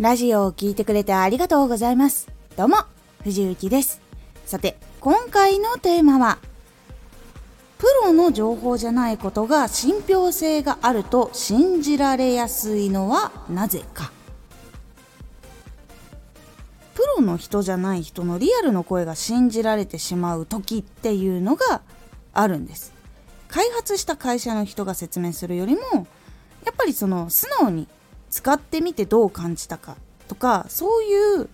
ラジオを聴いてくれてありがとうございます。どうも、藤幸です。さて、今回のテーマは、プロの情報じゃないことが信憑性があると信じられやすいのはなぜか。プロの人じゃない人のリアルの声が信じられてしまう時っていうのがあるんです。開発した会社の人が説明するよりもやっぱりその素直に使ってみてどう感じたかとかそういう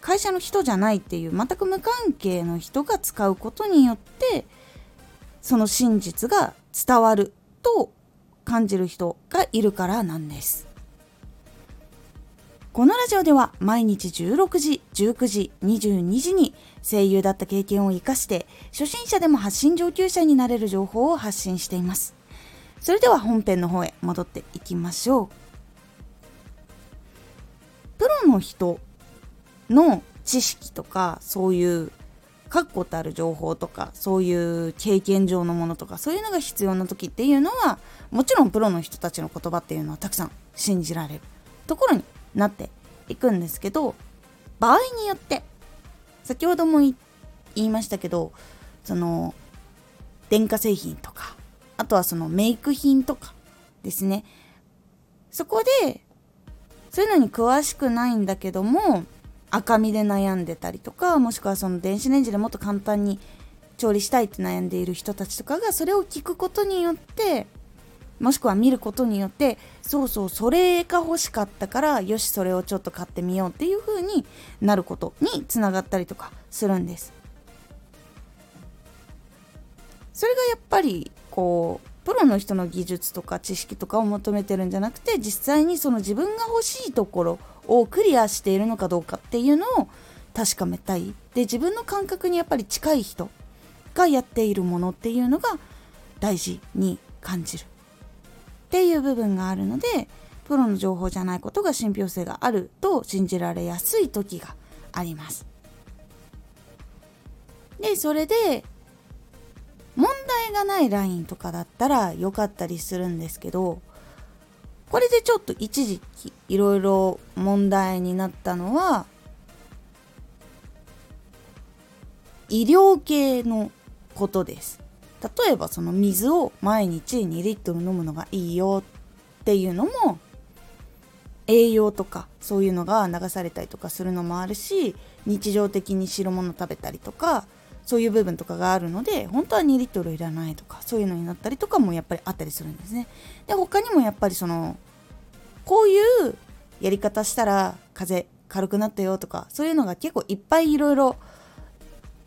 会社の人じゃないっていう全く無関係の人が使うことによってその真実が伝わると感じる人がいるからなんです。このラジオでは毎日16時19時22時に声優だった経験を生かして初心者でも発信上級者になれる情報を発信しています。それでは本編の方へ戻っていきましょう。の人の知識とかそういう確固たる情報とかそういう経験上のものとかそういうのが必要な時っていうのはもちろんプロの人たちの言葉っていうのはたくさん信じられるところになっていくんですけど場合によって先ほども言いましたけどその電化製品とかあとはそのメイク品とかですね。そこでそういうのに詳しくないんだけども赤みで悩んでたりとかもしくはその電子レンジでもっと簡単に調理したいって悩んでいる人たちとかがそれを聞くことによってもしくは見ることによってそうそうそれが欲しかったからよしそれをちょっと買ってみようっていう風になることにつながったりとかするんです。それがやっぱりこうプロの人の技術とか知識とかを求めてるんじゃなくて実際にその自分が欲しいところをクリアしているのかどうかっていうのを確かめたいで自分の感覚にやっぱり近い人がやっているものっていうのが大事に感じるっていう部分があるのでプロの情報じゃないことが信憑性があると信じられやすい時があります。でそれで問題がないラインとかだったら良かったりするんですけどこれでちょっと一時期いろいろ問題になったのは医療系のことです。例えばその水を毎日2リットル飲むのがいいよっていうのも栄養とかそういうのが流されたりとかするのもあるし日常的に白物食べたりとかそういう部分とかがあるので本当は2リットルいらないとかそういうのになったりとかもやっぱりあったりするんですね。で他にもやっぱりそのこういうやり方したら風邪軽くなったよとかそういうのが結構いっぱいいろいろ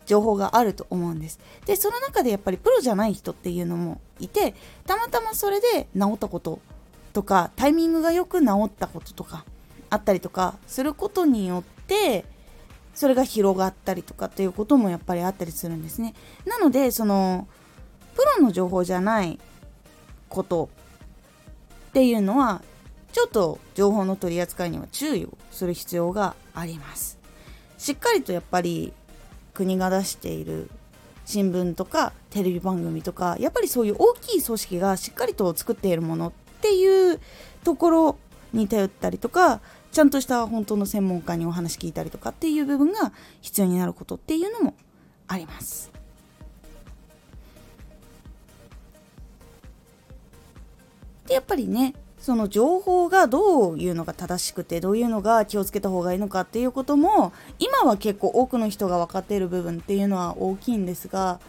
情報があると思うんです。でその中でやっぱりプロじゃない人っていうのもいてたまたまそれで治ったこととかタイミングがよく治ったこととかあったりとかすることによってそれが広がったりとかっていうこともやっぱりあったりするんですね。なのでそのプロの情報じゃないことっていうのはちょっと情報の取り扱いには注意をする必要があります。しっかりとやっぱり国が出している新聞とかテレビ番組とかやっぱりそういう大きい組織がしっかりと作っているものっていうところに頼ったりとかちゃんとした本当の専門家にお話聞いたりとかっていう部分が必要になることっていうのもあります。でやっぱりねその情報がどういうのが正しくてどういうのが気をつけた方がいいのかっていうことも今は結構多くの人が分かっている部分っていうのは大きいんですが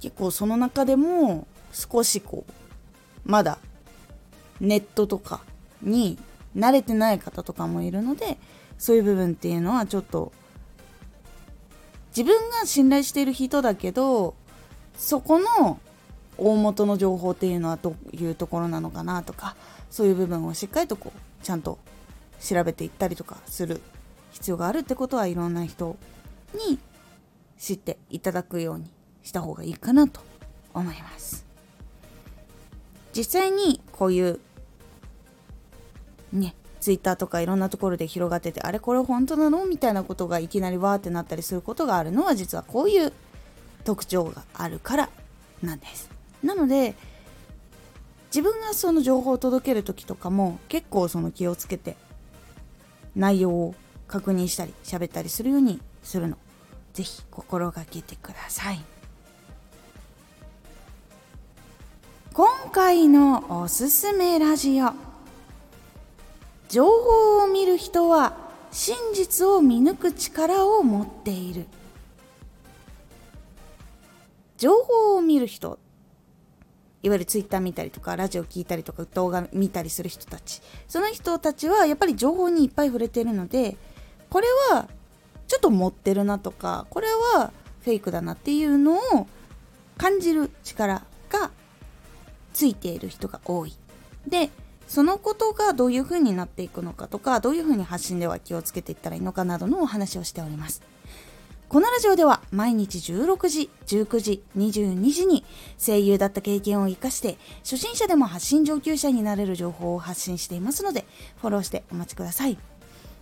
結構その中でも少しこうまだネットとかに慣れてない方とかもいるのでそういう部分っていうのはちょっと自分が信頼している人だけどそこの大元の情報っていうのはどういうところなのかなとかそういう部分をしっかりとこうちゃんと調べていったりとかする必要があるってことはいろんな人に知っていただくようにした方がいいかなと思います。実際にこういうねツイッターとかいろんなところで広がっててあれこれ本当なのみたいなことがいきなりわーってなったりすることがあるのは実はこういう特徴があるからなんです。なので自分がその情報を届ける時とかも結構その気をつけて内容を確認したり喋ったりするようにするの。ぜひ心がけてください。今回のおすすめラジオ。情報を見る人は真実を見抜く力を持っている。情報を見る人いわゆるツイッター見たりとかラジオ聞いたりとか動画見たりする人たち。その人たちはやっぱり情報にいっぱい触れてるのでこれはちょっと持ってるなとかこれはフェイクだなっていうのを感じる力がついている人が多い。でそのことがどういう風になっていくのかとかどういう風に発信では気をつけていったらいいのかなどのお話をしておりますこのラジオでは毎日16時、19時、22時に声優だった経験を活かして初心者でも発信上級者になれる情報を発信していますのでフォローしてお待ちください。